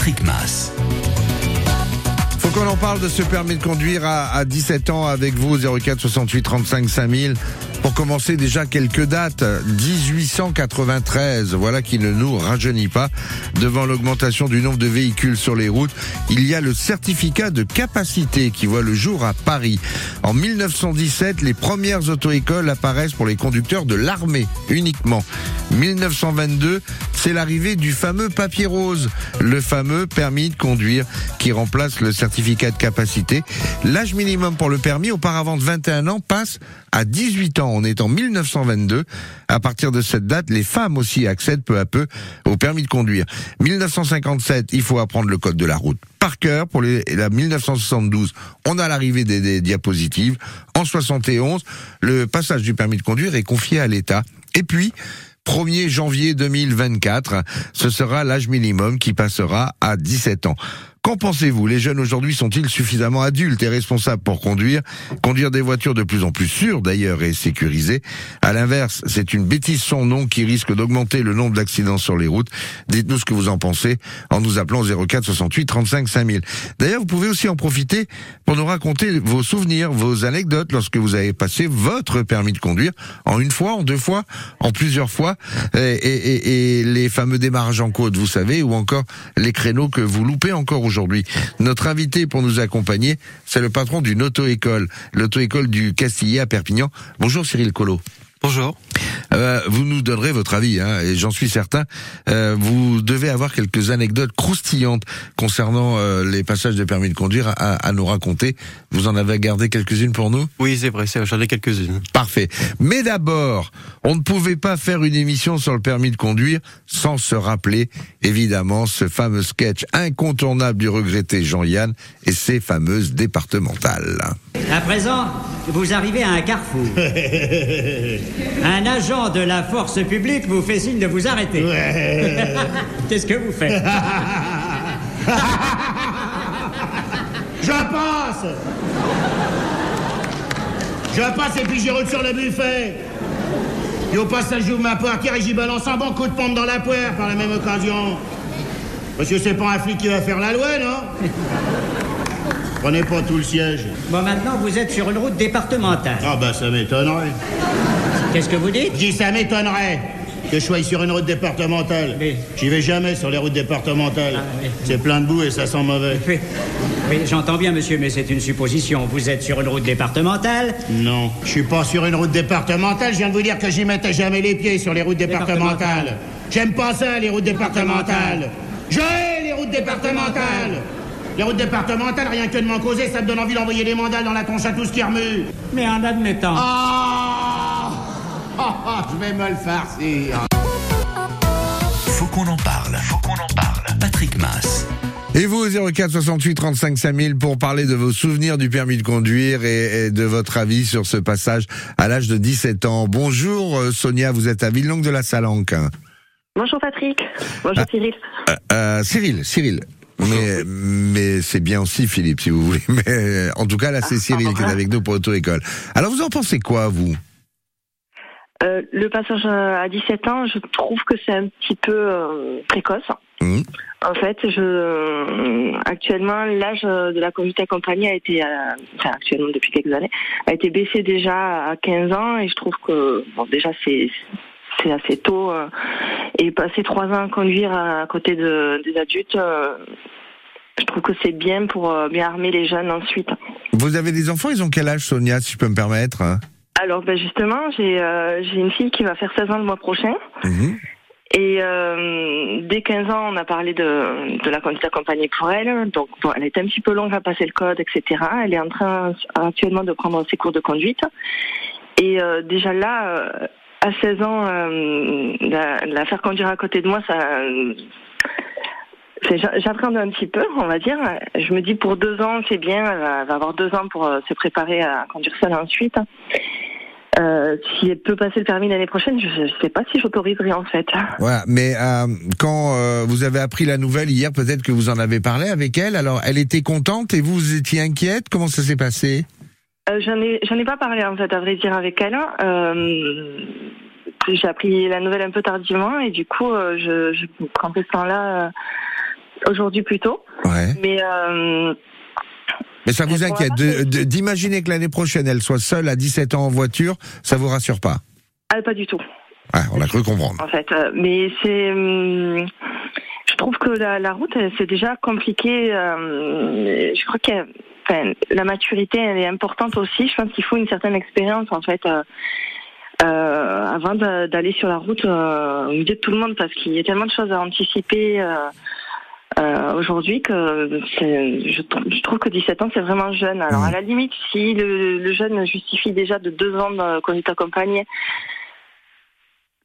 Patrick Mass. Faut qu'on en parle de ce permis de conduire à, à 17 ans avec vous 04 68 35 5000. Pour commencer déjà quelques dates, 1893, voilà qui ne nous rajeunit pas. Devant l'augmentation du nombre de véhicules sur les routes, il y a le certificat de capacité qui voit le jour à Paris. En 1917, les premières auto-écoles apparaissent pour les conducteurs de l'armée uniquement. 1922, c'est l'arrivée du fameux papier rose, le fameux permis de conduire qui remplace le certificat de capacité. L'âge minimum pour le permis, auparavant de 21 ans, passe à 18 ans. On est en 1922. À partir de cette date, les femmes aussi accèdent peu à peu au permis de conduire. 1957, il faut apprendre le code de la route par cœur. Pour les, la 1972, on a l'arrivée des, diapositives. En 71, le passage du permis de conduire est confié à l'État. Et puis, 1er janvier 2024, ce sera l'âge minimum qui passera à 17 ans. Qu'en pensez-vous? Les jeunes aujourd'hui sont-ils suffisamment adultes et responsables pour conduire? Conduire des voitures de plus en plus sûres d'ailleurs et sécurisées? À l'inverse, c'est une bêtise sans nom qui risque d'augmenter le nombre d'accidents sur les routes. Dites-nous ce que vous en pensez en nous appelant 04 68 35 5000. D'ailleurs, vous pouvez aussi en profiter pour nous raconter vos souvenirs, vos anecdotes lorsque vous avez passé votre permis de conduire en une fois, en deux fois, en plusieurs fois, et, et, et les fameux démarrages en côte, vous savez, ou encore les créneaux que vous loupez encore aujourd'hui. Notre invité pour nous accompagner, c'est le patron d'une auto-école, l'auto-école du Castillet à Perpignan. Bonjour Cyril Collot. Bonjour. Euh, vous nous donnerez votre avis, hein, et j'en suis certain. Euh, vous devez avoir quelques anecdotes croustillantes concernant euh, les passages de permis de conduire à, à, nous raconter. Vous en avez gardé quelques-unes pour nous? Oui, c'est vrai, j'en ai quelques-unes. Parfait. Mais d'abord, on ne pouvait pas faire une émission sur le permis de conduire sans se rappeler, évidemment, ce fameux sketch incontournable du regretté Jean-Yann et ses fameuses départementales. À présent, vous arrivez à un carrefour. un agent de la force publique vous fait signe de vous arrêter. Ouais. Qu'est-ce que vous faites? Je passe Je passe et puis j'y roule sur le buffet. Et au passage, j'ouvre ma portière et j'y balance un bon coup de pompe dans la poire par la même occasion. Parce que c'est pas un flic qui va faire la loi, non? Prenez pas tout le siège. Bon, maintenant, vous êtes sur une route départementale. Ah bah ça m'étonnerait. Qu'est-ce que vous dites Je dis ça m'étonnerait que je sois sur une route départementale. Oui. J'y vais jamais sur les routes départementales. Ah. C'est plein de boue et ça sent mauvais. Oui, oui j'entends bien, monsieur, mais c'est une supposition. Vous êtes sur une route départementale Non, je suis pas sur une route départementale. Je viens de vous dire que j'y mettais jamais les pieds sur les routes départementales. J'aime pas ça, les routes départementales. Je hais les routes départementales. Les routes départementales, rien que de m'en causer, ça me donne envie d'envoyer des mandales dans la tronche à tout ce qui remue. Mais en admettant. Ah oh, Je vais me le farcir. Faut qu'on en parle. Faut qu'on en parle. Patrick Mass. Et vous, 04 68 35 5000, pour parler de vos souvenirs du permis de conduire et, et de votre avis sur ce passage à l'âge de 17 ans. Bonjour euh, Sonia, vous êtes à Villongue de la Salanque. Bonjour Patrick. Bonjour Ah. Cyril. Euh, euh, Cyril, Cyril. Mais, mais c'est bien aussi Philippe, si vous voulez. Mais en tout cas, là, c'est Cyril qui est avec nous pour Auto-École. Alors, vous en pensez quoi, vous? Euh, le passage à 17 ans, je trouve que c'est un petit peu euh, précoce. Hum, En fait, je euh, actuellement l'âge de la conduite accompagnée a été, euh, enfin actuellement depuis quelques années, a été baissé déjà à 15 ans et je trouve que bon déjà c'est c'est assez tôt et passer trois ans à conduire à côté de, des adultes, je trouve que c'est bien pour bien armer les jeunes ensuite. Vous avez des enfants, ils ont quel âge, Sonia, si je peux me permettre hein? Alors ben justement, j'ai euh, j'ai une fille qui va faire 16 ans le mois prochain. Mhm. Et euh, dès 15 ans, on a parlé de, de la conduite accompagnée pour elle. Donc, bon, elle est un petit peu longue à passer le code, etc. Elle est en train actuellement de prendre ses cours de conduite. Et euh, déjà là, euh, à 16 ans, euh, la, la faire conduire à côté de moi, ça... J'appréhende un petit peu, on va dire. Je me dis pour deux ans, c'est bien. Elle va avoir deux ans pour euh, se préparer à conduire seule ensuite. Euh, si elle peut passer le permis l'année prochaine, je ne sais pas si j'autoriserai en fait. Voilà, mais euh, quand euh, vous avez appris la nouvelle hier, peut-être que vous en avez parlé avec elle. Alors, elle était contente et vous, vous étiez inquiète? Comment ça s'est passé? J'en ai j'en ai pas parlé en fait à vrai dire avec elle. J'ai appris la nouvelle un peu tardivement et du coup je, je prends ce temps-là. Euh, aujourd'hui plutôt. Ouais. Mais euh, Mais ça vous inquiète d'imaginer que l'année prochaine elle soit seule à 17 ans en voiture, ça vous rassure pas? Ah, pas du tout. Ah, on a cru comprendre. en fait. Euh, Mais c'est, hum, je trouve que la, la route, c'est déjà compliqué. euh, je crois que enfin, la maturité, elle est importante aussi. Je pense qu'il faut une certaine expérience, en fait. euh, euh, avant d'aller sur la route euh, au milieu de tout le monde parce qu'il y a tellement de choses à anticiper euh, euh, aujourd'hui que je, je trouve que 17 ans c'est vraiment jeune. Alors à la limite si le, le jeune justifie déjà de deux ans de conduite accompagnée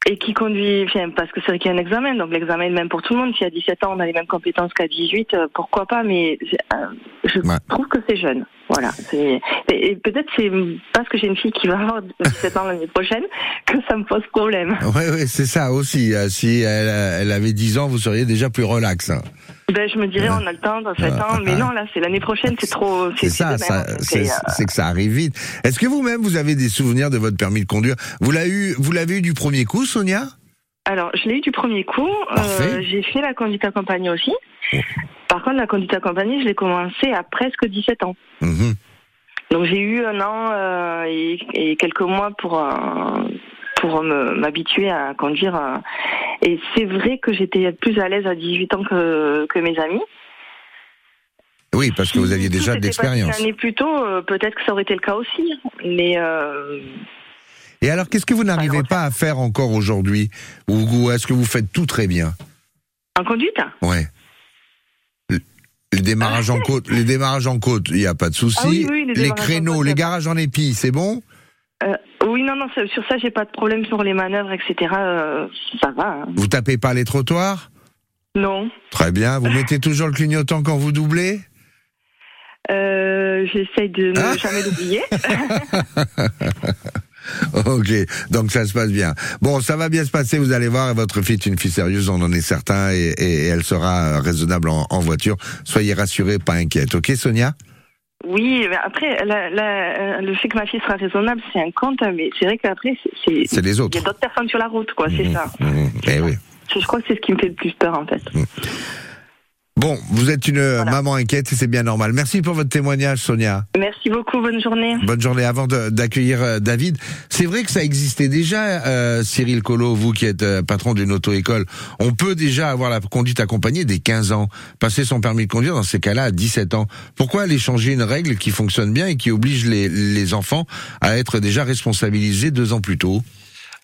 et qui conduit, enfin, parce que c'est vrai qu'il y a un examen, donc l'examen est le même pour tout le monde. Si à 17 ans on a les mêmes compétences qu'à 18, euh, pourquoi pas, mais euh, je Ouais. trouve que c'est jeune. Voilà. Et, et peut-être c'est parce que j'ai une fille qui va avoir 17 ans l'année prochaine que ça me pose problème. Oui, oui, c'est ça aussi. Euh, Si elle, euh, elle avait 10 ans, vous seriez déjà plus relax. hein. Ben, je me dirais, on a le temps dans 7 ans, mais non, là, c'est l'année prochaine, c'est trop. C'est ça, ça c'est euh, c'est que ça arrive vite. Est-ce que vous-même, vous avez des souvenirs de votre permis de conduire? Vous l'avez eu, vous l'avez eu du premier coup, Sonia? Alors, je l'ai eu du premier coup. Euh, j'ai fait la conduite accompagnée aussi. Par contre, la conduite accompagnée, je l'ai commencé à presque 17 ans. Mhm. Donc, j'ai eu un an euh, et, et quelques mois pour euh, pour me- m'habituer à conduire. euh. et c'est vrai que j'étais plus à l'aise à 18 ans que, que mes amis. Oui, parce que vous aviez déjà de l'expérience. Une année plus tôt, peut-être que ça aurait été le cas aussi. Mais Et alors, qu'est-ce que vous n'arrivez pas à faire encore aujourd'hui Ou, est-ce que vous faites tout très bien en conduite Ouais. Le- Les démarrages en côte, les démarrages en côte, il n'y a pas de souci. Ah oui, oui, les créneaux, côte, les garages en épi, c'est bon Euh, oui, non, non, sur ça, j'ai pas de problème sur les manœuvres, etc. euh, ça va. hein. Vous tapez pas les trottoirs Non. Très bien. Vous mettez toujours le clignotant quand vous doublez Euh, J'essaye de ne Ah. jamais l'oublier. Ok, donc ça se passe bien. Bon, ça va bien se passer, vous allez voir, votre fille est une fille sérieuse, on en est certain, et, et elle sera raisonnable en, en voiture. Soyez rassurés, pas inquiète. Ok, Sonia? Oui, mais après, la- la- le fait que ma fille sera raisonnable, c'est un compte, mais c'est vrai qu'après, c'est- les Il y autres. a d'autres personnes sur la route, quoi, c'est Mhm, ça. mhm, eh oui. Je je crois que c'est ce qui me fait le plus peur, en fait. Bon, vous êtes une maman inquiète et c'est bien normal. Merci pour votre témoignage, Sonia. Merci beaucoup, bonne journée. Bonne journée. Avant d'accueillir euh, David, c'est vrai que ça existait déjà, euh, Cyril Collot, vous qui êtes euh, patron d'une auto-école. On peut déjà avoir la conduite accompagnée dès 15 ans, passer son permis de conduire dans ces cas-là à 17 ans. Pourquoi aller changer une règle qui fonctionne bien et qui oblige les, les enfants à être déjà responsabilisés deux ans plus tôt?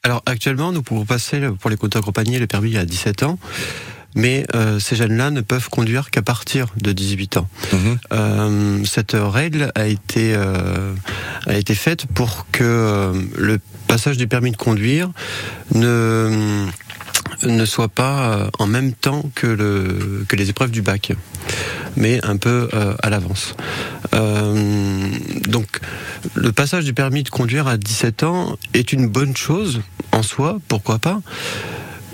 Alors actuellement, nous pouvons passer pour les conduites accompagnées le permis à 17 ans, mais euh, ces jeunes-là ne peuvent conduire qu'à partir de 18 ans. Mhm. Euh, cette règle a été euh, a été faite pour que le passage du permis de conduire ne ne soit pas en même temps que le que les épreuves du bac, mais un peu euh, à l'avance. Euh, donc le passage du permis de conduire à 17 ans est une bonne chose en soi, pourquoi pas.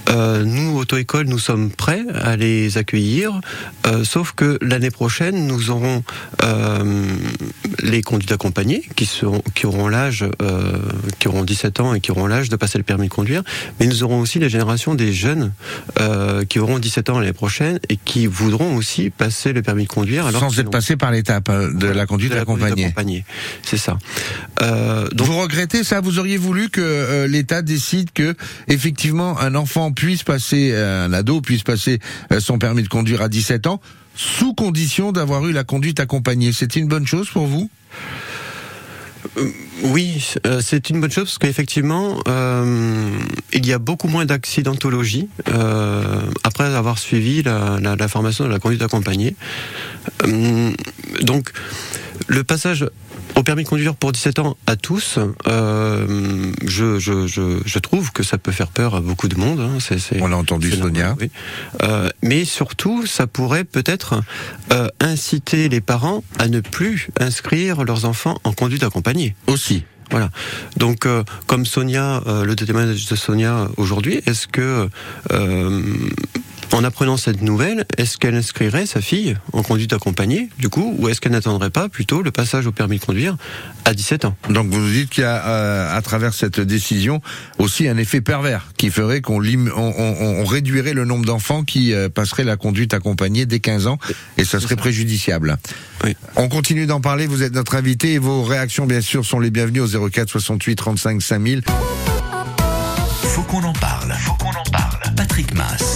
Euh, nous, auto-école, nous sommes prêts à les accueillir, euh, sauf que l'année prochaine, nous aurons euh, les conduites accompagnées qui, seront, qui auront l'âge, euh, qui auront 17 ans et qui auront l'âge de passer le permis de conduire, mais nous aurons aussi les générations des jeunes euh, qui auront 17 ans l'année prochaine et qui voudront aussi passer le permis de conduire. Alors Sans être passé par l'étape euh, de la conduite de la accompagnée. accompagnée. C'est ça. Euh, donc, Vous regrettez ça? Vous auriez voulu que l'État décide que effectivement un enfant puisse passer, euh, un ado puisse passer euh, son permis de conduire à 17 ans sous condition d'avoir eu la conduite accompagnée. C'est une bonne chose pour vous? Oui, euh, c'est une bonne chose parce qu'effectivement, il y a beaucoup moins d'accidentologie après avoir suivi la, formation de la conduite accompagnée. Donc, le passage au permis de conduire pour 17 ans à tous, euh, je, je, je, je trouve que ça peut faire peur à beaucoup de monde. hein. C'est- c'est- On l'a entendu, Sonia. oui. Euh, mais surtout, ça pourrait peut-être euh, inciter les parents à ne plus inscrire leurs enfants en conduite accompagnée. Aussi. Voilà. Donc, euh, comme Sonia, euh, le témoignage de Sonia aujourd'hui, est-ce que euh, En apprenant cette nouvelle, est-ce qu'elle inscrirait sa fille en conduite accompagnée, du coup, ou est-ce qu'elle n'attendrait pas plutôt le passage au permis de conduire à 17 ans? Donc vous nous dites qu'il y a euh, à travers cette décision aussi un effet pervers qui ferait qu'on lim- on, on- on réduirait le nombre d'enfants qui euh, passeraient la conduite accompagnée dès 15 ans et ça serait préjudiciable. Oui. On continue d'en parler, vous êtes notre invité et vos réactions bien sûr sont les bienvenues au 04 68 35 5000. Faut qu'on en parle. Faut qu'on en parle. Patrick Mass.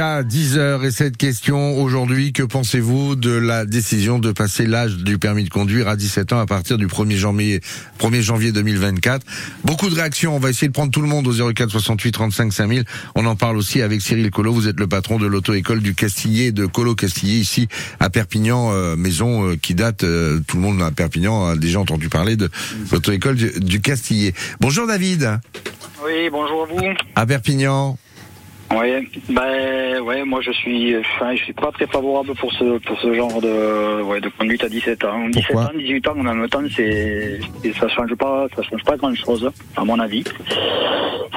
Jusqu'à 10h et cette question aujourd'hui, que pensez-vous de la décision de passer l'âge du permis de conduire à 17 ans à partir du 1er janvier, 1er janvier 2024 Beaucoup de réactions, on va essayer de prendre tout le monde au 04 68 35 5000. On en parle aussi avec Cyril Collot, vous êtes le patron de l'auto-école du Castillet, de Colo Castillet ici à Perpignan, euh, maison euh, qui date, euh, tout le monde à Perpignan a déjà entendu parler de l'auto-école du, du Castillet. Bonjour David, Oui, bonjour à vous. à Perpignan. Ouais, ben ouais, moi je suis, enfin, je suis pas très favorable pour ce pour ce genre de ouais, de conduite à 17 ans. 17 Pourquoi ans, 18 ans, en même temps, c'est ça change pas, ça change pas grand chose, à mon avis.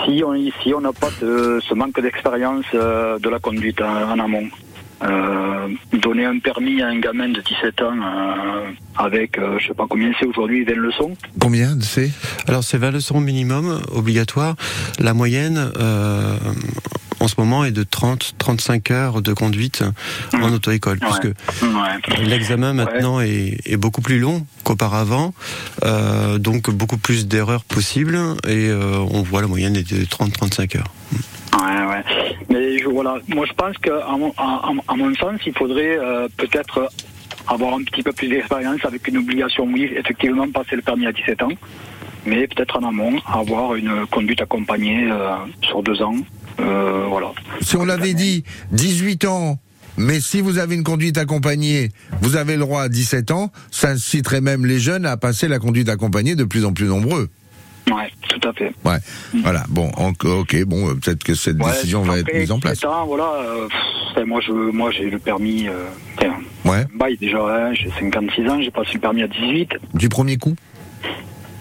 Si on si on n'a pas de, ce manque d'expérience euh, de la conduite en, en amont. Euh, donner un permis à un gamin de 17 ans euh, avec, euh, je sais pas combien c'est aujourd'hui, 20 leçons. Combien c'est? Alors c'est 20 leçons minimum obligatoire. La moyenne euh, en ce moment est de 30-35 heures de conduite en auto-école, puisque Ouais. l'examen maintenant est, est beaucoup plus long qu'auparavant, euh, donc beaucoup plus d'erreurs possibles, et euh, on voit la moyenne est de 30-35 heures. Ouais, ouais. Mais je, voilà, moi je pense qu'à mon, mon sens, il faudrait euh, peut-être avoir un petit peu plus d'expérience avec une obligation, oui, effectivement, passer le permis à 17 ans, mais peut-être en amont, avoir une conduite accompagnée euh, sur deux ans. Euh, voilà. Si on avait dit 18 ans, mais si vous avez une conduite accompagnée, vous avez le droit à 17 ans, ça inciterait même les jeunes à passer la conduite accompagnée de plus en plus nombreux. Ouais, tout à fait. Ouais. Voilà. Bon, ok, bon, euh, peut-être que cette Ouais, décision va être mise en place. 17 ans, voilà, euh, enfin, moi, je, moi j'ai le permis, euh, Ouais. bail déjà, hein, j'ai 56 ans, j'ai passé le permis à 18. Du premier coup?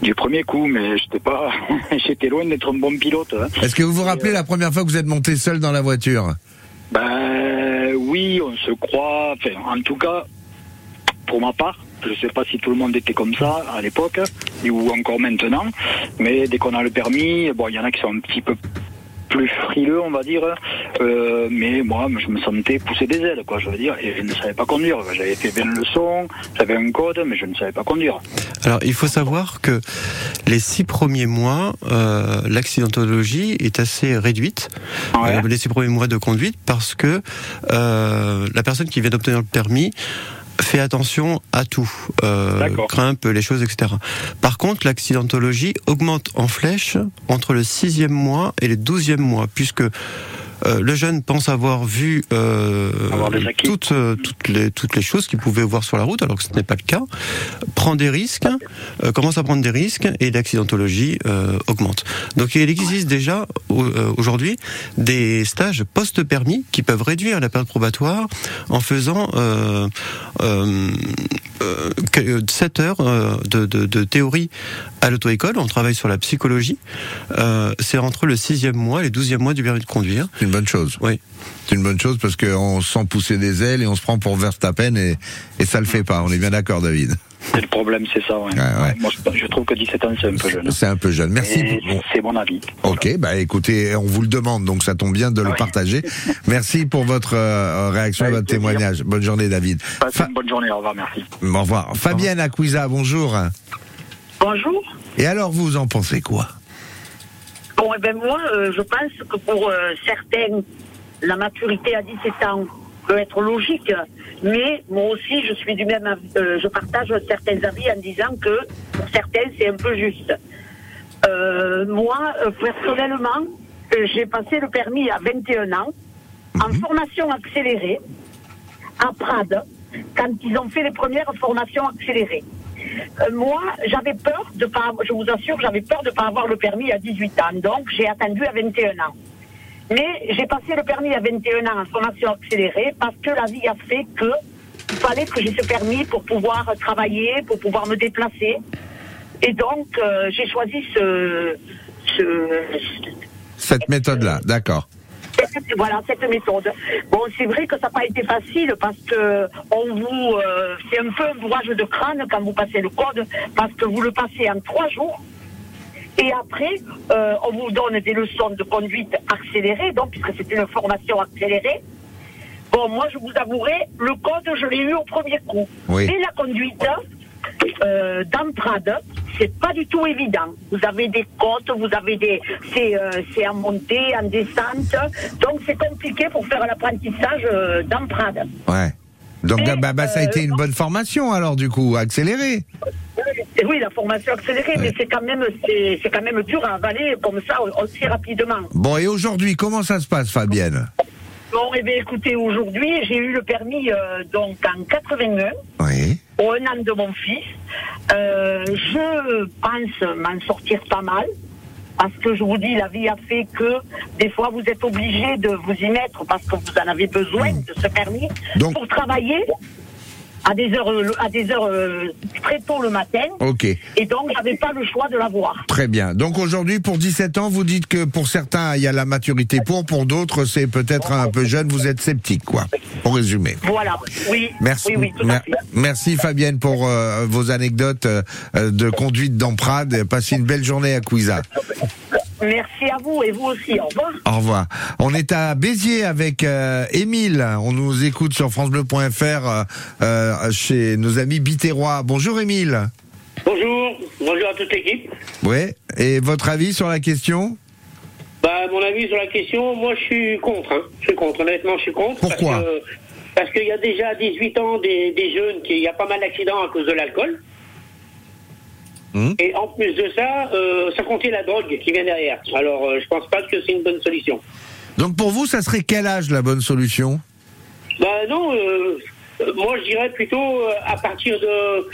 Du premier coup, mais j'étais pas, j'étais loin d'être un bon pilote. hein. Est-ce que vous vous rappelez la première fois que vous êtes monté seul dans la voiture? Ben oui, on se croit. Enfin, en tout cas, pour ma part, je sais pas si tout le monde était comme ça à l'époque ou encore maintenant, mais dès qu'on a le permis, bon, il y en a qui sont un petit peu plus frileux, on va dire. Euh, mais moi, je me sentais pousser des ailes, quoi, je veux dire, et je ne savais pas conduire. J'avais fait 20 leçons, j'avais un code, mais je ne savais pas conduire. Alors, il faut savoir que les six premiers mois, euh, l'accidentologie est assez réduite, Ouais. euh, les six premiers mois de conduite, parce que la personne qui vient d'obtenir le permis fait attention à tout, euh, peu les choses, etc. Par contre, l'accidentologie augmente en flèche entre le sixième mois et le douzième mois, puisque euh, le jeune pense avoir vu euh, Avoir toutes, euh, toutes, les, toutes les choses qu'il pouvait voir sur la route, alors que ce n'est pas le cas, prend des risques, euh, commence à prendre des risques, et l'accidentologie euh, augmente. Donc il existe déjà au- euh, aujourd'hui des stages post-permis qui peuvent réduire la période probatoire en faisant euh, euh, euh, que- 7 heures de, de, de théorie à l'auto-école. On travaille sur la psychologie. Euh, C'est entre le sixième mois et le douzième mois du permis de conduire. Bonne chose. Oui. C'est une bonne chose parce qu'on se sent pousser des ailes et on se prend pour Verstappen et, et ça le fait pas. On est bien d'accord, David. C'est le problème, c'est ça. Ouais. Ouais, ouais. Moi, je, je trouve que 17 ans, c'est un peu jeune. C'est un peu jeune. Merci. C'est mon avis. Ok, bah écoutez, on vous le demande, donc ça tombe bien de le Oui. partager. Merci pour votre euh, réaction et votre plaisir. témoignage. Bonne journée, David. Passez Fa- une bonne journée. Au revoir. Merci. Au revoir. Fabienne Acquiza, bonjour. Bonjour. Et alors, vous en pensez quoi? Bon, eh ben moi, euh, je pense que pour euh, certains, la maturité à 17 ans peut être logique, mais moi aussi, je suis du même, avis- euh, je partage certains avis en disant que pour certains, c'est un peu juste. Moi, personnellement, j'ai passé le permis à 21 ans, en formation accélérée, à Prades, quand ils ont fait les premières formations accélérées. Euh, moi, j'avais peur de pas, je vous assure, j'avais peur de pas avoir le permis à 18 ans, donc j'ai attendu à 21 ans. Mais j'ai passé le permis à 21 ans en formation accélérée parce que la vie a fait que il fallait que j'ai ce permis pour pouvoir travailler, pour pouvoir me déplacer. Et donc, euh, j'ai choisi ce, ce, Cette méthode-là, d'accord. Cette- voilà cette méthode. Bon, c'est vrai que ça n'a pas été facile parce que on vous, euh, c'est un peu un bourrage de crâne quand vous passez le code parce que vous le passez en trois jours. Et après, euh, on vous donne des leçons de conduite accélérée, donc puisque c'est une formation accélérée. Bon, moi, je vous avouerai, le code, je l'ai eu au premier coup. Oui. Mais la conduite, euh, d'entrade, c'est pas du tout évident. Vous avez des côtes, vous avez des, c'est, euh, en montée, en descente, donc c'est compliqué pour faire l'apprentissage euh, d'entrade. Ouais. Donc Et, bah, bah, ça a euh, été une bonne formation alors du coup, accélérée. Oui, la formation accélérée, mais c'est quand même, c'est quand même dur à avaler comme ça aussi rapidement. Bon et aujourd'hui, comment ça se passe Fabienne? Bon, eh bien, écoutez, aujourd'hui, j'ai eu le permis euh, donc en 81. Oui. Au un an de mon fils. Euh, je pense m'en sortir pas mal. Parce que je vous dis, la vie a fait que des fois vous êtes obligé de vous y mettre parce que vous en avez besoin de ce permis Donc- pour travailler à des heures, à des heures euh, très tôt le matin. Ok. Et donc, j'avais pas le choix de l'avoir. Très bien. Donc aujourd'hui, pour 17 ans, vous dites que pour certains, il y a la maturité pour, pour d'autres, c'est peut-être un peu jeune, vous êtes sceptique, quoi. Pour résumer. Voilà. Oui. Merci, Oui, oui, tout à fait. merci Fabienne pour euh, vos anecdotes euh, de conduite dans Prades. Passez une belle journée à Cuisa. Merci à vous et vous aussi. Au revoir. Au revoir. On est à Béziers avec euh, Émile. On nous écoute sur francebleu.fr euh, euh, chez nos amis bitérois. Bonjour Émile. Bonjour, bonjour à toute l'équipe. Ouais. Et votre avis sur la question? Bah, mon avis sur la question, moi je suis contre. hein. Je suis contre, honnêtement, je suis contre. Pourquoi? Parce qu'il y a déjà à 18 ans des, des jeunes qui, il y a pas mal d'accidents à cause de l'alcool. Hmm. Et en plus de ça, euh, ça comptait la drogue qui vient derrière. Alors, euh, je pense pas que c'est une bonne solution. Donc pour vous, ça serait quel âge la bonne solution? Bah non, euh, euh, moi je dirais plutôt à partir de,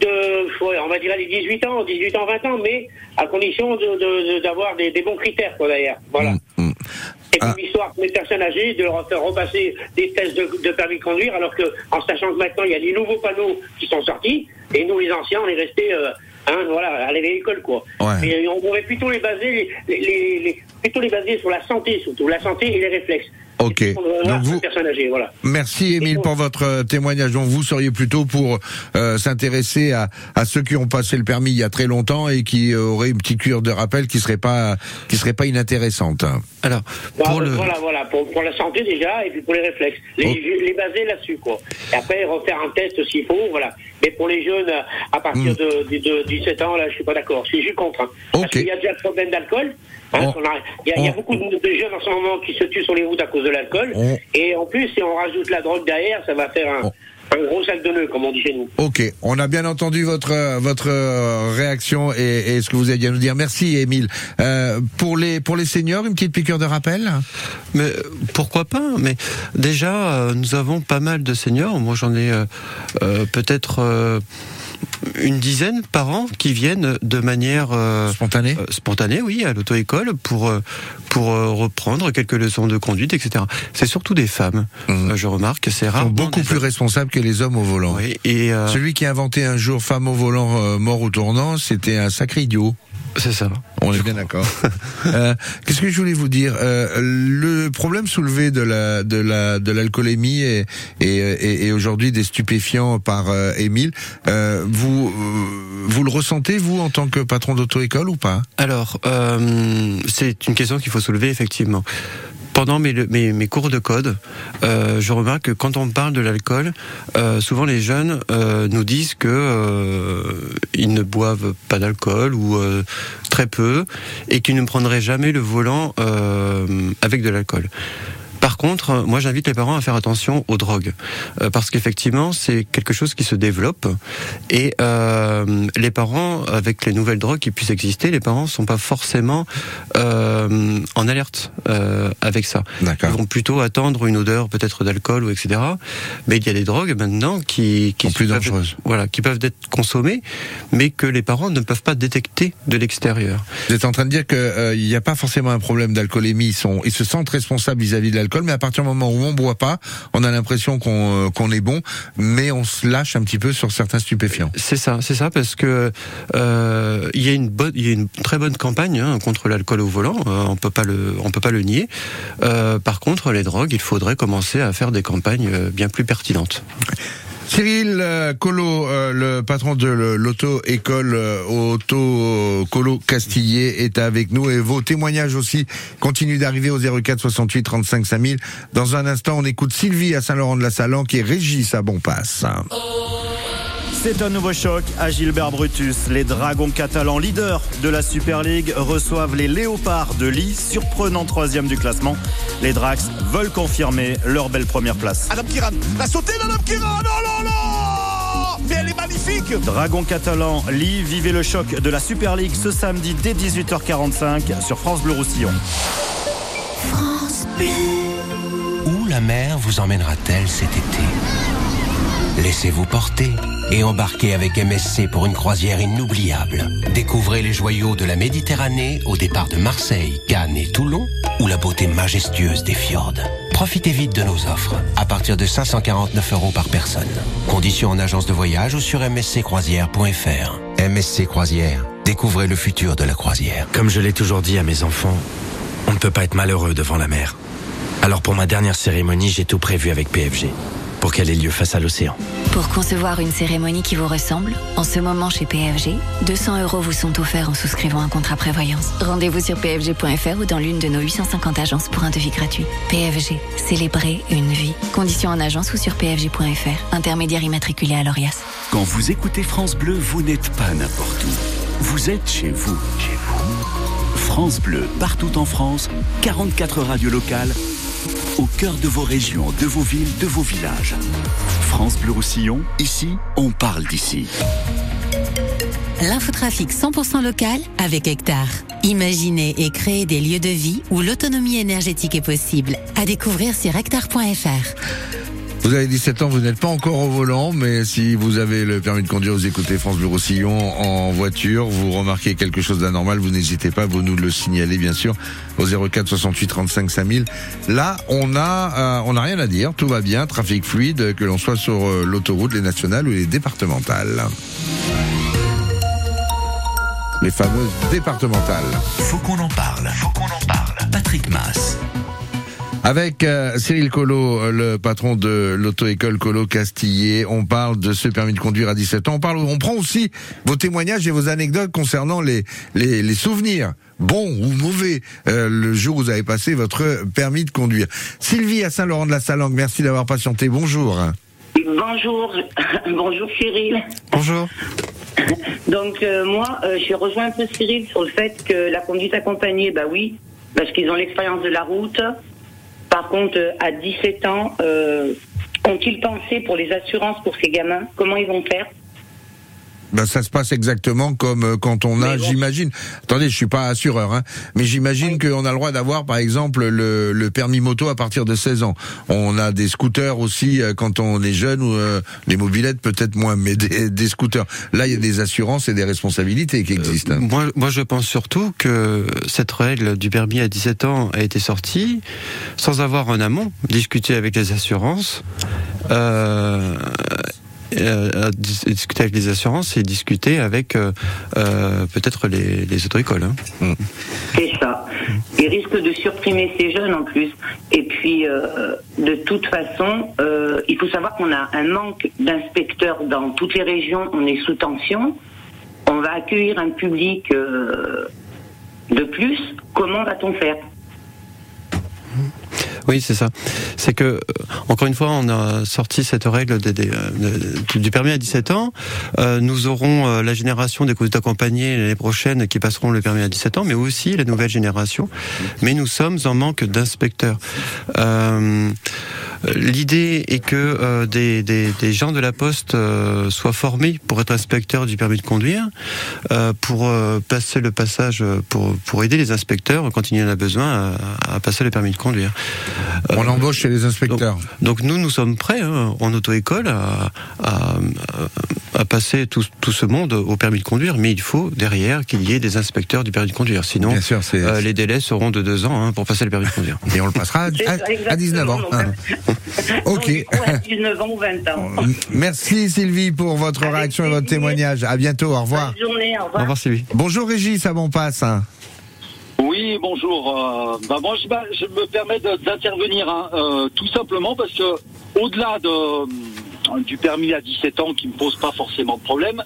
de ouais, on va dire les 18 ans, 18 ans, 20 ans, mais à condition de- de- de- d'avoir des, des bons critères quoi derrière. Voilà. Hmm. Et Ah. comme histoire pour les personnes âgées de leur faire repasser des tests de, de permis de conduire, alors que en sachant que maintenant il y a des nouveaux panneaux qui sont sortis, et nous les anciens on est restés euh, hein, voilà, à aller à l'école quoi. Ouais. Mais on pourrait plutôt les baser les, les- les- plutôt les baser sur la santé surtout, la santé et les réflexes. Ok. Donc vous, voilà. Merci Émile pour votre euh, témoignage. Donc vous seriez plutôt pour euh, s'intéresser à, à ceux qui ont passé le permis il y a très longtemps et qui euh, auraient une petite cure de rappel qui serait pas qui serait pas inintéressante. Alors, Voilà, pour le, Voilà, voilà, pour, pour la santé déjà, et puis pour les réflexes. Les, Oh. les baser là-dessus, quoi. Et après, refaire un test s'il faut, voilà. Mais pour les jeunes, à partir Hmm. de, de, de 17 ans, là, je suis pas d'accord. Je suis juste contre. hein. Parce Ok. qu'il y a déjà le problème d'alcool. Hein, On- qu'on a- Il y, a- il y a on- beaucoup de, de jeunes en ce moment qui se tuent sur les routes à cause de l'alcool. Et en plus, si on rajoute la drogue derrière, ça va faire un, gros sac de nœuds, comme on dit chez nous. Ok, on a bien entendu votre votre euh, réaction et, et ce que vous aviez à nous dire. Merci Émile. Euh, pour les pour les seniors, une petite piqûre de rappel. Mais pourquoi pas Mais déjà, euh, nous avons pas mal de seniors. Moi, j'en ai euh, peut-être euh, une dizaine par an qui viennent de manière euh, Spontané. euh, spontanée, oui, à l'auto-école pour euh, pour reprendre quelques leçons de conduite, etc. C'est surtout des femmes. Euh, je remarque, c'est rare. sont beaucoup plus responsables que les hommes au volant. Oui, et Celui qui a inventé un jour femme au volant mort au tournant, c'était un sacré idiot. C'est ça. On est bien d'accord. Euh, Qu'est-ce que je voulais vous dire Euh, Le problème soulevé de la de la de l'alcoolémie et et, et, et aujourd'hui des stupéfiants par euh, Émile, euh, vous euh, vous le ressentez vous en tant que patron d'auto-école ou pas? Alors, euh, c'est une question qu'il faut soulever effectivement. Pendant mes, cours de code, euh, je remarque que quand on parle de l'alcool, euh, souvent les jeunes euh, nous disent que ils ne boivent pas d'alcool ou très peu et qu'ils ne prendraient jamais le volant avec de l'alcool. Par contre, moi j'invite les parents à faire attention aux drogues, euh, parce qu'effectivement c'est quelque chose qui se développe et euh, les parents, avec les nouvelles drogues qui puissent exister, les parents sont pas forcément euh, en alerte euh, avec ça. Ils vont plutôt attendre une odeur peut-être d'alcool ou etc. Mais il y a des drogues maintenant qui, qui Sont plus dangereuses. être- voilà, qui peuvent être consommées, mais que les parents ne peuvent pas détecter de l'extérieur. Vous êtes en train de dire que euh, il n'y a pas forcément un problème d'alcoolémie. Ils sont ils se sentent responsables vis-à-vis de l'alcool, mais à partir du moment où on boit pas, on a l'impression qu'on euh, qu'on est bon, mais on se lâche un petit peu sur certains stupéfiants. C'est ça, c'est ça, parce que euh, y a une très bonne campagne hein, contre l'alcool au volant. euh, on peut peut pas le nier. Par contre, les drogues, il faudrait commencer à faire des campagnes bien plus pertinentes. Cyril euh, Colo, euh, le patron de le- l'auto-école euh, Auto Colo Castillet est avec nous et vos témoignages aussi continuent d'arriver au 04 68 35 5000. Dans un instant, on écoute Sylvie à Saint-Laurent-de-la-Salan qui est Régis à Bonpasse. C'est un nouveau choc à Gilbert Brutus. Les Dragons catalans, leaders de la Super League, reçoivent les Léopards de Lille, surprenant troisième du classement. Les Drax veulent confirmer leur belle première place. Adam Kiran, la sautée d'Adam Kiran, oh là là Mais elle est magnifique Dragons catalans, Lille, vivez le choc de la Super League ce samedi dès 18h45 sur France Bleu Roussillon. Où la mer vous emmènera-t-elle cet été? Laissez-vous porter et embarquez avec MSC pour une croisière inoubliable. Découvrez les joyaux de la Méditerranée au départ de Marseille, Cannes et Toulon ou la beauté majestueuse des fjords. Profitez vite de nos offres à partir de 549 euros par personne. Conditions en agence de voyage ou sur msccroisière.fr. MSC Croisière, découvrez le futur de la croisière. Comme je l'ai toujours dit à mes enfants, on ne peut pas être malheureux devant la mer. Alors pour ma dernière cérémonie, j'ai tout prévu avec PFG, pour qu'elle ait lieu face à l'océan. Pour concevoir une cérémonie qui vous ressemble, en ce moment chez PFG, 200 euros vous sont offerts en souscrivant un contrat prévoyance. Rendez-vous sur pfg.fr ou dans l'une de nos 850 agences pour un devis gratuit. PFG, célébrer une vie. Conditions en agence ou sur pfg.fr. Intermédiaire immatriculé à l'ORIAS. Quand vous écoutez France Bleu, vous n'êtes pas n'importe où. Vous êtes chez vous. Chez vous. France Bleu, partout en France, 44 radios locales, au cœur de vos régions, de vos villes, de vos villages. France Bleu Roussillon, ici, on parle d'ici. L'infotrafic 100% local avec Hectare. Imaginez et créez des lieux de vie où l'autonomie énergétique est possible. À découvrir sur hectare.fr. Vous avez 17 ans, vous n'êtes pas encore au volant, mais si vous avez le permis de conduire, vous écoutez France Bleu Roussillon en voiture, vous remarquez quelque chose d'anormal, vous n'hésitez pas, vous nous le signalez bien sûr au 04 68 35 5000. Là, on a, euh, on n'a rien à dire, tout va bien, trafic fluide, que l'on soit sur euh, l'autoroute, les nationales ou les départementales. Les fameuses départementales. Faut qu'on en parle. Faut qu'on en parle. Patrick Mass. Avec euh, Cyril Collot, euh, le patron de l'auto-école Colo Castillet, on parle de ce permis de conduire à 17 ans. On parle, on prend aussi vos témoignages et vos anecdotes concernant les les, les souvenirs, bons ou mauvais, euh, le jour où vous avez passé votre permis de conduire. Sylvie à Saint-Laurent-de-la-Salangue, merci d'avoir patienté. Bonjour. Bonjour, bonjour Cyril. Bonjour. Donc euh, moi, euh, j'ai rejoint un peu Cyril sur le fait que la conduite accompagnée, bah oui, parce qu'ils ont l'expérience de la route. Par contre, euh, à 17 ans, euh, ont-ils pensé pour les assurances pour ces gamins? Comment ils vont faire? Ben, ça se passe exactement comme euh, quand on a, j'imagine. Attendez, je suis pas assureur, hein, mais j'imagine qu'on a le droit d'avoir, par exemple, le, le permis moto à partir de 16 ans. On a des scooters aussi euh, quand on est jeune ou euh, les mobilettes peut-être moins, mais des, des scooters. Là, il y a des assurances et des responsabilités qui existent. hein. Moi, moi, je pense surtout que cette règle du permis à 17 ans a été sortie sans avoir en amont discuté avec les assurances. Euh, euh, dis- discuter avec les assurances et discuter avec euh, euh, peut-être les, les auto-écoles. hein. C'est ça. Ils risquent de surprimer ces jeunes en plus. Et puis, euh, de toute façon, euh, il faut savoir qu'on a un manque d'inspecteurs dans toutes les régions. On est sous tension. On va accueillir un public euh, de plus. Comment va-t-on faire? Oui, c'est ça. C'est que, euh, encore une fois, on a sorti cette règle euh, du permis à 17 ans. Euh, nous aurons la génération des conduites accompagnées l'année prochaine qui passeront le permis à 17 ans, mais aussi la nouvelle génération. Mais nous sommes en manque d'inspecteurs. L'idée est que des, gens de la poste soient formés pour être inspecteurs du permis de conduire, pour passer le passage, pour, aider les inspecteurs quand il y en a besoin à passer le permis de conduire. On embauche chez les inspecteurs. Donc, donc nous, nous sommes prêts hein, en auto-école à, à, à passer tout, tout ce monde au permis de conduire, mais il faut derrière qu'il y ait des inspecteurs du permis de conduire. Sinon, Bien sûr, c'est- euh, les délais seront de deux ans hein, pour passer le permis de conduire. Et on le passera à, à- à 19 ans. hein. Ok. Ouais, 19 ans ou 20 ans. Merci Sylvie pour votre réaction et votre témoignage. À bientôt. Au revoir. Bonne journée, au revoir. Sylvie. Bonjour Régis, à bon passe. Oui, bonjour. Euh, bah, moi, je, bah, je me permets d'intervenir, hein, euh, tout simplement parce que, au-delà de, euh, du permis à 17 ans qui me pose pas forcément de problème,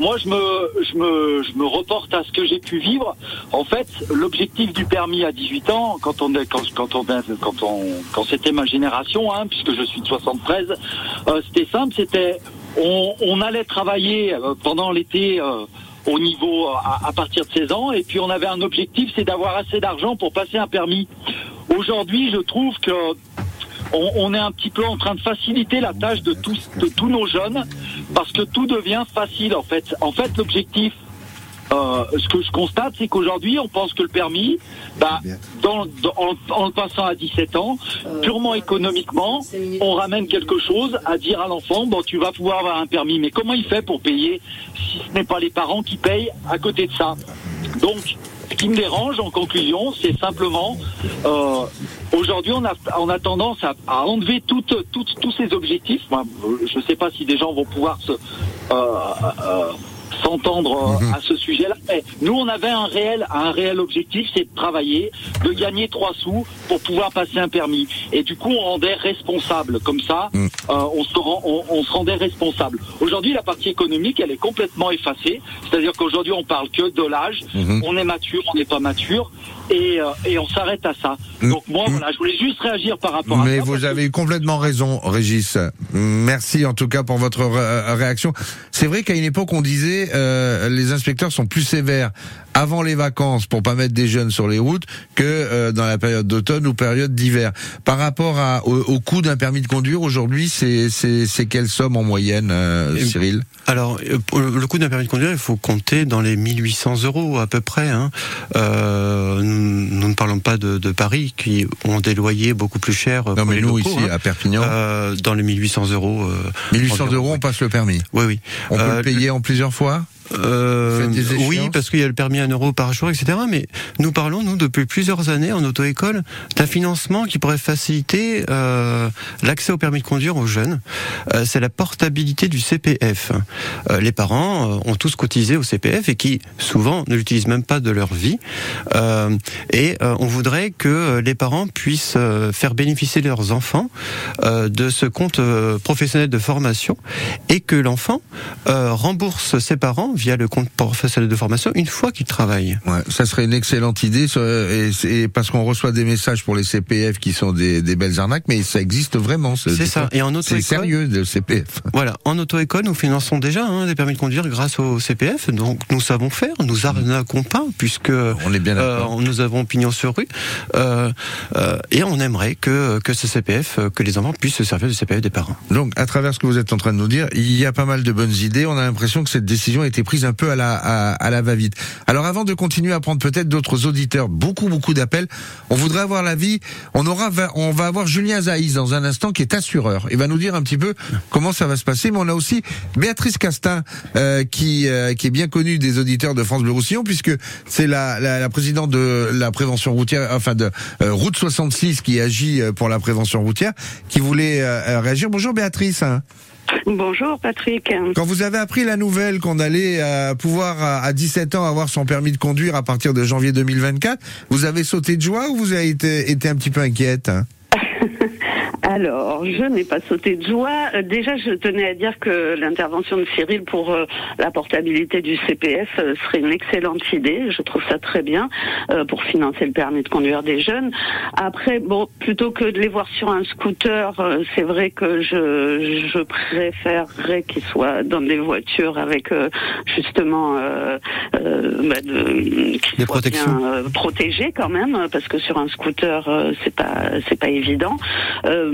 moi, je me, je me, je me reporte à ce que j'ai pu vivre. En fait, l'objectif du permis à 18 ans, quand on est, quand, quand on, quand on, quand c'était ma génération, hein, puisque je suis de 73, euh, c'était simple, c'était, on, on allait travailler euh, pendant l'été. Au niveau euh, à, à partir de 16 ans et puis on avait un objectif c'est d'avoir assez d'argent pour passer un permis. Aujourd'hui je trouve que on, on est un petit peu en train de faciliter la tâche de tous de tous nos jeunes parce que tout devient facile en fait. En fait l'objectif euh, ce que je constate, c'est qu'aujourd'hui, on pense que le permis, bah, dans, dans- en, en le passant à 17 ans, purement économiquement, on ramène quelque chose à dire à l'enfant, bon, tu vas pouvoir avoir un permis, mais comment il fait pour payer si ce n'est pas les parents qui payent à côté de ça? Donc, ce qui me dérange, en conclusion, c'est simplement, euh, aujourd'hui, on a, on a tendance à, à enlever toutes, toutes, tous ces objectifs. Moi, je ne sais pas si des gens vont pouvoir se... euh, euh, s'entendre euh, à ce sujet-là. Mais nous, on avait un réel, un réel objectif, c'est de travailler, de gagner trois sous pour pouvoir passer un permis. Et du coup, on rendait responsable. Comme ça, euh, on, se rend- on, on se rendait responsable. Aujourd'hui, la partie économique, elle est complètement effacée. C'est-à-dire qu'aujourd'hui, on parle que de l'âge. Mhm. On est mature, on n'est pas mature. Et, euh, et on s'arrête à ça. Donc moi, voilà, je voulais juste réagir par rapport à Mais ça. vous avez eu complètement raison, Régis. Merci en tout cas pour votre ré- réaction. C'est vrai qu'à une époque, on disait euh, les inspecteurs sont plus sévères avant les vacances pour pas mettre des jeunes sur les routes que euh, dans la période d'automne ou période d'hiver. Par rapport à, au, au coût d'un permis de conduire, aujourd'hui, c'est quelle somme en moyenne, euh, Cyril? Alors, le coût d'un permis de conduire, il faut compter dans les 1800 euros à peu près. Hein. Euh, nous, nous ne parlons pas de, de Paris, qui ont des loyers beaucoup plus chers. Non, mais nous locaux, ici hein. à Perpignan, dans les 1800 euros. euh, 1800 environ, euros, on passe le permis. Oui, oui. On peut le payer en plusieurs fois. Euh, oui, parce qu'il y a le permis à 1 euro par jour, etc. Mais nous parlons, nous, depuis plusieurs années en auto-école, d'un financement qui pourrait faciliter euh, l'accès au permis de conduire aux jeunes. Euh, c'est la portabilité du CPF. Les parents ont tous cotisé au CPF et qui, souvent, ne l'utilisent même pas de leur vie. Et on voudrait que les parents puissent faire bénéficier leurs enfants de ce compte professionnel de formation et que l'enfant rembourse ses parents via le compte professionnel de formation une fois qu'il travaille. Ouais, ça serait une excellente idée, et, et parce qu'on reçoit des messages pour les CPF qui sont des, des belles arnaques, mais ça existe vraiment. ce- C'est ça. Et en c'est auto-école, sérieux le CPF. Voilà, en auto-école, nous finançons déjà hein, des permis de conduire grâce au CPF, donc nous savons faire, nous arnaquons pas, puisque on est bien euh, nous avons pignon sur rue, euh, euh, et on aimerait que, que ce CPF, que les enfants puissent se servir du CPF des parents. Donc, à travers ce que vous êtes en train de nous dire, il y a pas mal de bonnes idées. On a l'impression que cette décision a été prise un peu à la, à, la va-vite. Alors, avant de continuer à prendre peut-être d'autres auditeurs, beaucoup, beaucoup d'appels, on voudrait avoir l'avis. On aura, on va avoir Julien Zaïs dans un instant qui est assureur. Il va nous dire un petit peu comment ça va se passer. Mais on a aussi Béatrice Castin, euh, qui, euh, qui est bien connue des auditeurs de France Bleu Roussillon, puisque c'est la, la, présidente de la prévention routière, enfin de euh, Route 66 qui agit pour la prévention routière, qui voulait réagir. Bonjour Béatrice. Bonjour Patrick. Quand vous avez appris la nouvelle qu'on allait euh, pouvoir à, à 17 ans avoir son permis de conduire à partir de janvier 2024, vous avez sauté de joie ou vous avez été, été un petit peu inquiète hein? Alors, je n'ai pas sauté de joie. Euh, Déjà, je tenais à dire que l'intervention de Cyril pour euh, la portabilité du CPF euh, serait une excellente idée. Je trouve ça très bien euh, pour financer le permis de conduire des jeunes. Après, bon, plutôt que de les voir sur un scooter, euh, c'est vrai que je, je préférerais qu'ils soient dans des voitures avec euh, justement bah, de, qu'ils soient bien protégés quand même, parce que sur un scooter, euh, c'est pas c'est pas évident. Euh,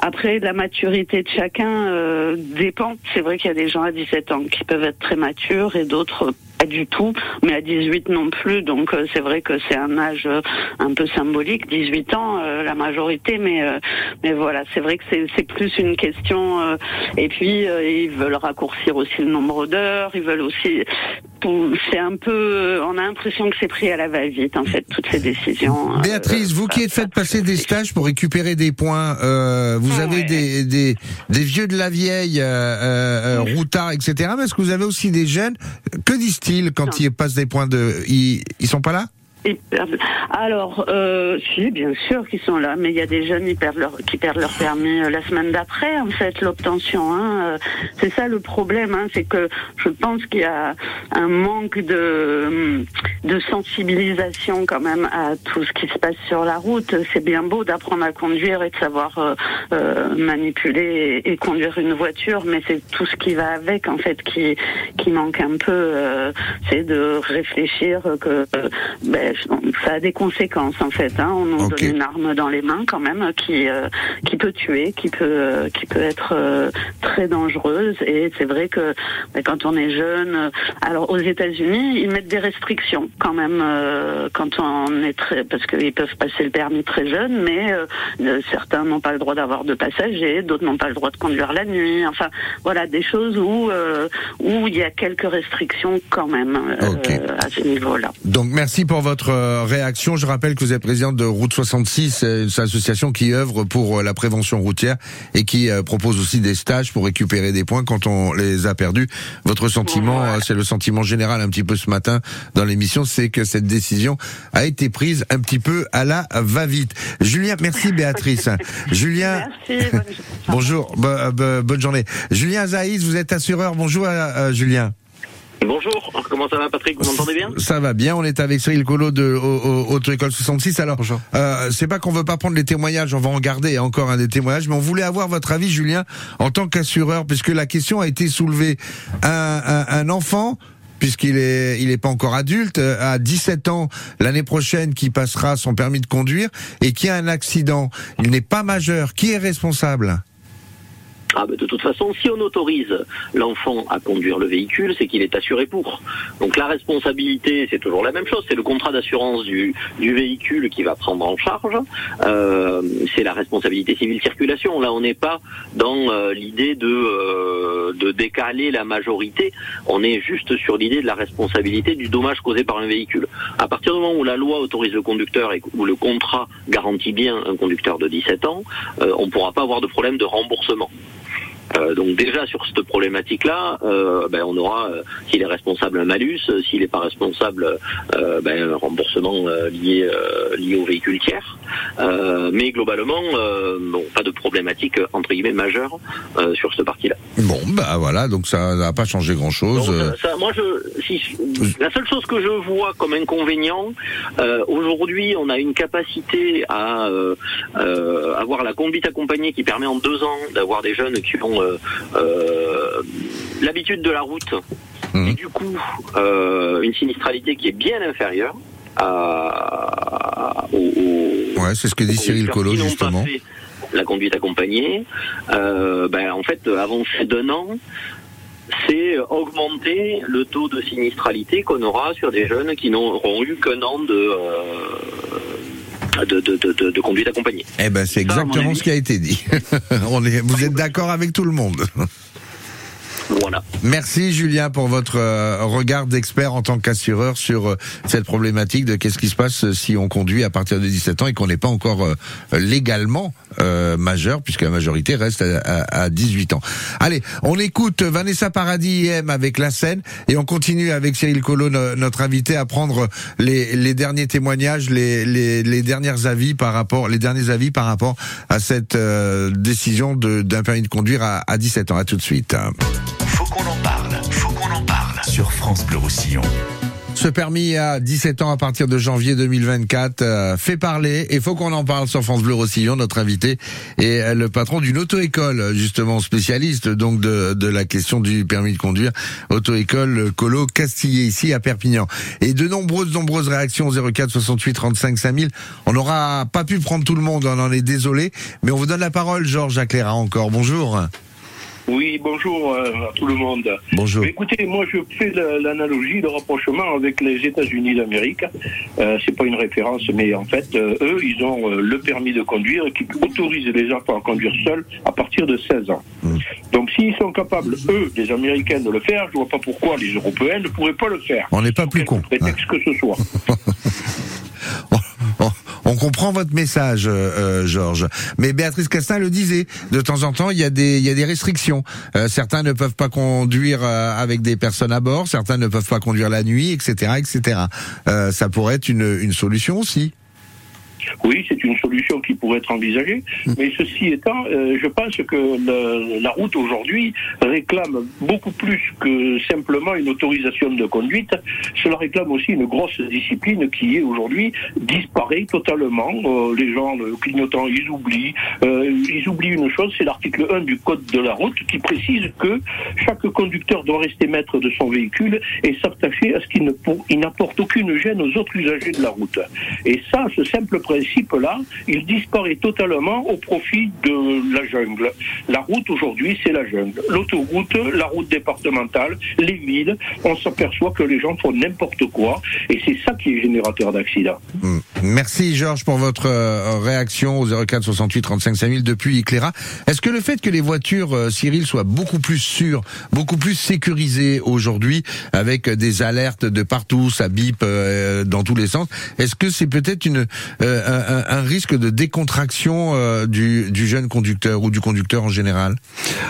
après, la maturité de chacun euh, dépend. C'est vrai qu'il y a des gens à 17 ans qui peuvent être très matures et d'autres pas du tout, mais à 18 non plus. Donc euh, c'est vrai que c'est un âge euh, un peu symbolique, 18 ans, euh, la majorité, mais euh, mais voilà, c'est vrai que c'est plus une question. euh, et puis euh, ils veulent raccourcir aussi le nombre d'heures, ils veulent aussi. C'est un peu, on a l'impression que c'est pris à la va-vite en fait toutes ces décisions. euh, Béatrice, vous qui êtes fait passer des stages pour récupérer des points, euh, vous avez des, des, des vieux de la vieille, euh, euh, euh, routards, etc. Mais est-ce que vous avez aussi des jeunes? Que disent-ils quand ils passent des points de... Ils, ils sont pas là? Alors, euh, si, bien sûr qu'ils sont là, mais il y a des jeunes qui perdent leur, qui perdent leur permis euh, la semaine d'après, en fait, l'obtention. Hein. Euh, C'est ça le problème, hein, c'est que je pense qu'il y a un manque de, de sensibilisation quand même à tout ce qui se passe sur la route. C'est bien beau d'apprendre à conduire et de savoir euh, euh, manipuler et, conduire une voiture, mais c'est tout ce qui va avec, en fait, qui, qui manque un peu. c'est de réfléchir que ben, ça a des conséquences en fait. Hein. On nous donne une arme dans les mains quand même qui euh, qui peut tuer, qui peut euh, qui peut être euh, très dangereuse. Et c'est vrai que ben, quand on est jeune, euh, alors aux États-Unis ils mettent des restrictions quand même euh, quand on est très parce qu'ils peuvent passer le permis très jeune, mais euh, certains n'ont pas le droit d'avoir de passagers, d'autres n'ont pas le droit de conduire la nuit. Enfin voilà des choses où euh, où il y a quelques restrictions quand même euh, à ce niveau-là. Donc merci pour votre euh, réaction. Je rappelle que vous êtes présidente de Route 66, euh, une association qui œuvre pour euh, la prévention routière et qui propose aussi des stages pour récupérer des points quand on les a perdus. Votre sentiment, c'est le sentiment général un petit peu ce matin dans l'émission, c'est que cette décision a été prise un petit peu à la va-vite. Julien, merci Béatrice. Julien, Merci. bonne- bonjour, bo- bo- bonne journée. Julien Zaïs, vous êtes assureur. Bonjour Julien. Bonjour, comment ça va Patrick, vous m'entendez bien? Ça va bien, on est avec Cyril Collot de au- au- Auto-École 66. Alors, euh, c'est pas qu'on veut pas prendre les témoignages, on va en garder encore un des témoignages, mais on voulait avoir votre avis, Julien, en tant qu'assureur, puisque la question a été soulevée. Un, un, un enfant puisqu'il est il est pas encore adulte, euh, à 17 ans l'année prochaine, qui passera son permis de conduire et qui a un accident, il n'est pas majeur, qui est responsable? Ah, bah, de toute façon, si on autorise l'enfant à conduire le véhicule, c'est qu'il est assuré pour. Donc la responsabilité, c'est toujours la même chose. C'est le contrat d'assurance du, du véhicule qui va prendre en charge. Euh, c'est la responsabilité civile circulation. Là, on n'est pas dans euh, l'idée de, euh, de décaler la majorité. On est juste sur l'idée de la responsabilité du dommage causé par un véhicule. À partir du moment où la loi autorise le conducteur et où le contrat garantit bien un conducteur de 17 ans, euh, on ne pourra pas avoir de problème de remboursement. Euh, donc déjà sur cette problématique-là, euh, ben, on aura, euh, s'il est responsable, un malus, s'il n'est pas responsable, ben, un remboursement lié, lié au véhicule tiers. Mais globalement, bon, pas de problématique entre guillemets majeure sur cette partie-là. Bon, bah voilà, donc ça n'a pas changé grand-chose. Moi, je, si, la seule chose que je vois comme inconvénient, aujourd'hui, on a une capacité à avoir la conduite accompagnée qui permet en deux ans d'avoir des jeunes qui ont euh, l'habitude de la route. Et du coup euh, une sinistralité qui est bien inférieure à, Ouais, c'est ce que dit Cyril Collot justement. la conduite accompagnée, euh, ben, en fait, avancer d'un an, c'est augmenter le taux de sinistralité qu'on aura sur des jeunes qui n'auront eu qu'un an de, euh, de, de, de, de- de conduite accompagnée. Eh ben, c'est exactement ce qui a été dit. On est, vous êtes d'accord avec tout le monde. Voilà. Merci Julien pour votre euh, regard d'expert en tant qu'assureur sur euh, cette problématique de qu'est-ce qui se passe euh, si on conduit à partir de 17 ans et qu'on n'est pas encore légalement euh, majeur puisque la majorité reste à, à- à 18 ans. Allez, on écoute Vanessa Paradis IM avec la scène et on continue avec Cyril Collot, no- notre invité, à prendre les, les derniers témoignages, les, les, les derniers avis par rapport, les derniers avis par rapport à cette euh, décision d'un permis de conduire à, à 17 ans. À tout de suite. Faut qu'on en parle, faut qu'on en parle sur France Bleu Roussillon. Ce permis à 17 ans à partir de janvier 2024 euh, fait parler et faut qu'on en parle sur France Bleu Roussillon. Notre invité est euh, le patron d'une auto-école, justement spécialiste donc de, de la question du permis de conduire, auto-école Colo Castillé ici à Perpignan. Et de nombreuses nombreuses réactions au 04 68 35 5000. On n'aura pas pu prendre tout le monde, on en est désolé, mais on vous donne la parole, Georges Acléra encore. Bonjour. Oui, bonjour euh, à tout le monde. Bonjour. Écoutez, moi je fais la- l'analogie, le rapprochement avec les États-Unis d'Amérique. Euh, c'est pas une référence, mais en fait, euh, eux, ils ont euh, le permis de conduire qui autorise les enfants à conduire seuls à partir de 16 ans. Donc s'ils sont capables, eux, les Américains, de le faire, je vois pas pourquoi les Européens ne pourraient pas le faire. On n'est pas plus con. Prétexte que ce soit. On comprend votre message, euh, euh, Georges. Mais Béatrice Castin le disait, de temps en temps, il y a des, il y a des restrictions. Euh, certains ne peuvent pas conduire euh, avec des personnes à bord, certains ne peuvent pas conduire la nuit, etc., etc. Euh, ça pourrait être une, une solution aussi. Oui, c'est une solution qui pourrait être envisagée, mais ceci étant, euh, je pense que le- la route aujourd'hui réclame beaucoup plus que simplement une autorisation de conduite. Cela réclame aussi une grosse discipline qui est aujourd'hui disparaît totalement. Euh, les gens, le clignotant, ils oublient. Euh, ils oublient une chose, c'est l'article 1 du code de la route qui précise que chaque conducteur doit rester maître de son véhicule et s'attacher à ce qu'il n'apporte aucune gêne aux autres usagers de la route. Et ça, ce simple principe-là, il disparaît totalement au profit de la jungle. La route aujourd'hui, c'est la jungle. L'autoroute, la route départementale, les villes, on s'aperçoit que les gens font n'importe quoi et c'est ça qui est générateur d'accidents. Hmm. Merci Georges pour votre euh, réaction au 04 68 35 5000 depuis Éclaira. Est-ce que le fait que les voitures, euh, Cyril, soient beaucoup plus sûres, beaucoup plus sécurisées aujourd'hui, avec des alertes de partout, ça bip euh, dans tous les sens, est-ce que c'est peut-être une euh, un, risque de décontraction euh, du, jeune conducteur ou du conducteur en général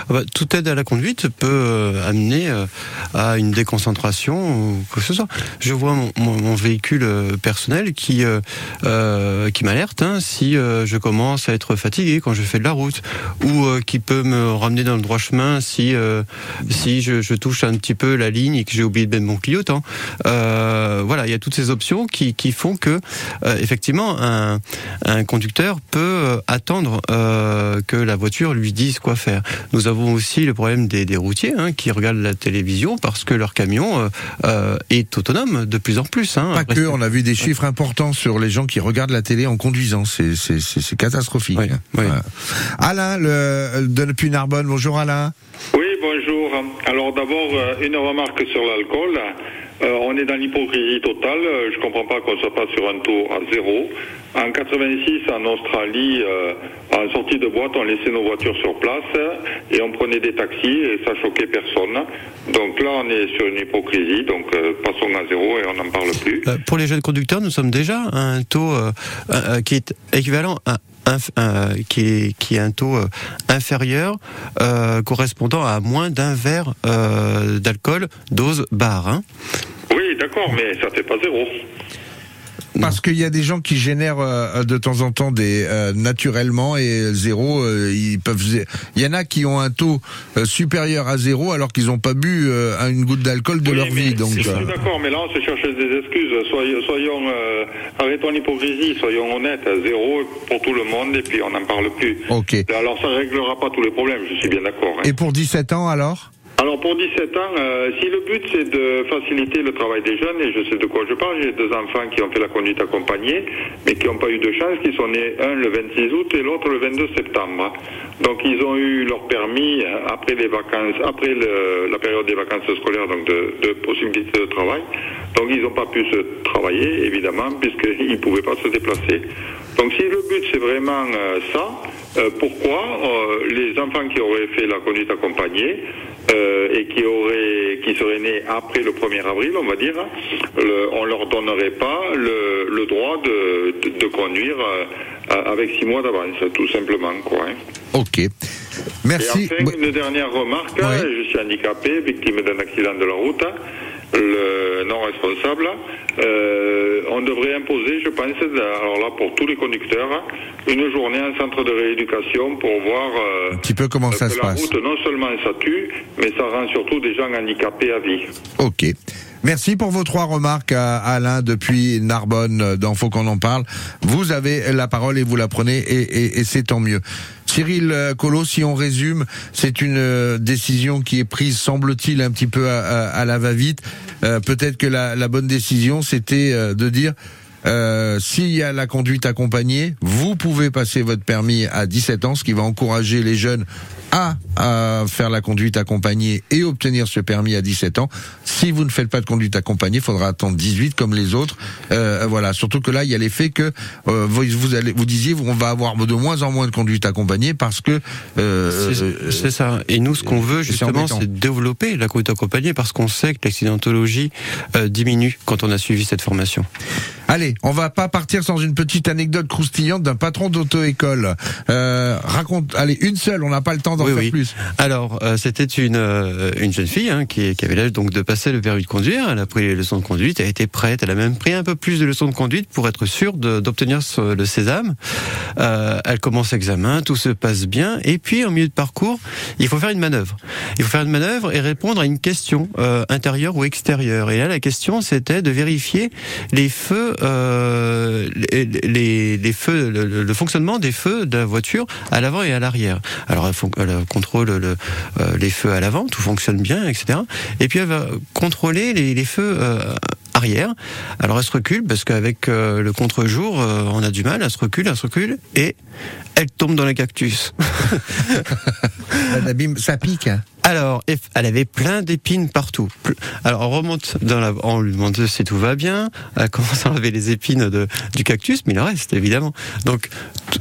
Ah bah, toute aide à la conduite peut euh, amener euh, à une déconcentration ou quoi que ce soit. Je vois mon, véhicule personnel qui qui m'alerte hein, si je commence à être fatigué quand je fais de la route, ou qui peut me ramener dans le droit chemin si si je, touche un petit peu la ligne et que j'ai oublié de mettre mon clignotant. Voilà, il y a toutes ces options qui, qui font que effectivement un, un conducteur peut euh, attendre euh, que la voiture lui dise quoi faire. Nous avons aussi le problème des, des routiers hein, qui regardent la télévision parce que leur camion euh, est autonome de plus en plus. Hein, Pas que, on a vu des chiffres importants sur les gens qui regardent la télé en conduisant. C'est catastrophique. Voilà. Alain, le, de depuis Narbonne. Bonjour Alain. Oui, bonjour. Alors d'abord, une remarque sur l'alcool. Euh, on est dans l'hypocrisie totale. Euh, Je comprends pas qu'on soit pas sur un taux à zéro. En 86, en Australie, euh, en sortie de boîte, on laissait nos voitures sur place et on prenait des taxis et ça choquait personne. Donc là, on est sur une hypocrisie. Donc euh, passons à zéro et on n'en parle plus. Pour les jeunes conducteurs, nous sommes déjà à un taux qui est équivalent à euh, qui, est, qui est un taux inférieur correspondant à moins d'un verre d'alcool dose bar. Hein. Oui, d'accord, mais ça fait pas zéro. Parce qu'il y a des gens qui génèrent euh, de temps en temps des euh, naturellement et zéro, euh, ils peuvent. Il y en a qui ont un taux supérieur à zéro alors qu'ils n'ont pas bu une goutte d'alcool de leur vie. Donc, Je suis d'accord, mais là on se cherche des excuses. Soyons, soyons arrêtons l'hypocrisie, soyons honnêtes. Zéro pour tout le monde et puis on n'en parle plus. Ok. Alors ça réglera pas tous les problèmes, je suis bien d'accord. hein. Et pour 17 ans alors? Alors pour 17 ans, euh, si le but c'est de faciliter le travail des jeunes, et je sais de quoi je parle, j'ai deux enfants qui ont fait la conduite accompagnée, mais qui n'ont pas eu de chance, qui sont nés un le 26 août et l'autre le 22 septembre. Donc ils ont eu leur permis euh, après les vacances, après la période des vacances scolaires, donc de, de possibilité de travail. Donc ils n'ont pas pu se travailler, évidemment, puisqu'ils ne pouvaient pas se déplacer. Donc si le but c'est vraiment euh, ça, euh, pourquoi euh, les enfants qui auraient fait la conduite accompagnée euh, et qui auraient, qui seraient nés après le 1er avril, on va dire, le, on leur donnerait pas le, le droit de, de, conduire euh, avec six mois d'avance, tout simplement, quoi. hein. Ok. Merci. Et enfin, une dernière remarque. Je suis handicapé, victime d'un accident de la route. Le non responsable. Euh, on devrait imposer, je pense, alors là pour tous les conducteurs, une journée en centre de rééducation pour voir euh, Un petit peu comment ça que se la passe. route non seulement ça tue, mais ça rend surtout des gens handicapés à vie. Ok. Merci pour vos trois remarques, à Alain, depuis Narbonne, euh, dans Faut qu'on en parle. Vous avez la parole et vous la prenez, et, c'est tant mieux. Cyril euh, Collot, si on résume, c'est une euh, décision qui est prise, semble-t-il, un petit peu à, la va-vite. Euh, Peut-être que la, bonne décision, c'était euh, de dire Euh, S'il y a la conduite accompagnée, vous pouvez passer votre permis à 17 ans, ce qui va encourager les jeunes à, à faire la conduite accompagnée et obtenir ce permis à 17 ans. Si vous ne faites pas de conduite accompagnée, il faudra attendre 18 comme les autres. Euh, voilà, surtout que là, il y a l'effet que euh, vous, vous allez, vous disiez, on va avoir de moins en moins de conduite accompagnée parce que euh, C'est- euh, C'est ça. Et nous, ce qu'on veut c'est justement, c'est développer la conduite accompagnée parce qu'on sait que l'accidentologie euh, diminue quand on a suivi cette formation. Allez, on va pas partir sans une petite anecdote croustillante d'un patron d'auto-école. Euh, raconte, allez, une seule, on n'a pas le temps d'en Oui, faire oui. plus. Alors, euh, c'était une, euh, une jeune fille hein, qui, qui avait l'âge donc de passer le permis de conduire. Elle a pris les leçons de conduite, elle était prête. Elle a même pris un peu plus de leçons de conduite pour être sûre d'obtenir le sésame. Euh, elle commence l'examen, tout se passe bien. Et puis, en milieu de parcours, il faut faire une manœuvre. Il faut faire une manœuvre et répondre à une question euh, intérieure ou extérieure. Et là, la question, c'était de vérifier les feux, euh, les, les, les feux, le, le- fonctionnement des feux de la voiture à l'avant et à l'arrière. Alors, elle, elle contrôle le, euh, les feux à l'avant, tout fonctionne bien, etc. Et puis, elle va contrôler les, les feux euh, arrière. Alors, elle se recule parce qu'avec euh, le contre-jour, euh, on a du mal. Elle se recule, elle se recule et elle tombe dans le cactus. Ça pique. hein. Alors, elle avait plein d'épines partout. Alors, on remonte dans la, on lui demande si tout va bien. Elle commence à enlever les épines de, du cactus, mais il en reste évidemment. Donc,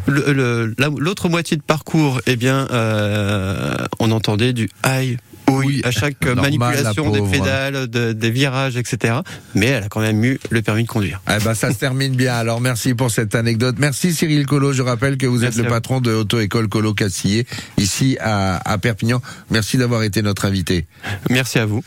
la- l'autre moitié de parcours, eh bien, euh, on entendait du aïe. Oui, à chaque Normal, manipulation la des pédales, de- des virages, etc. Mais elle a quand même eu le permis de conduire. Eh ben, ça se termine bien. Alors, merci pour cette anecdote. Merci Cyril Colo. Je rappelle que vous Merci êtes le patron de Auto-École Colo Cassillé, ici à, à Perpignan. Merci d'avoir été notre invité. Merci à vous.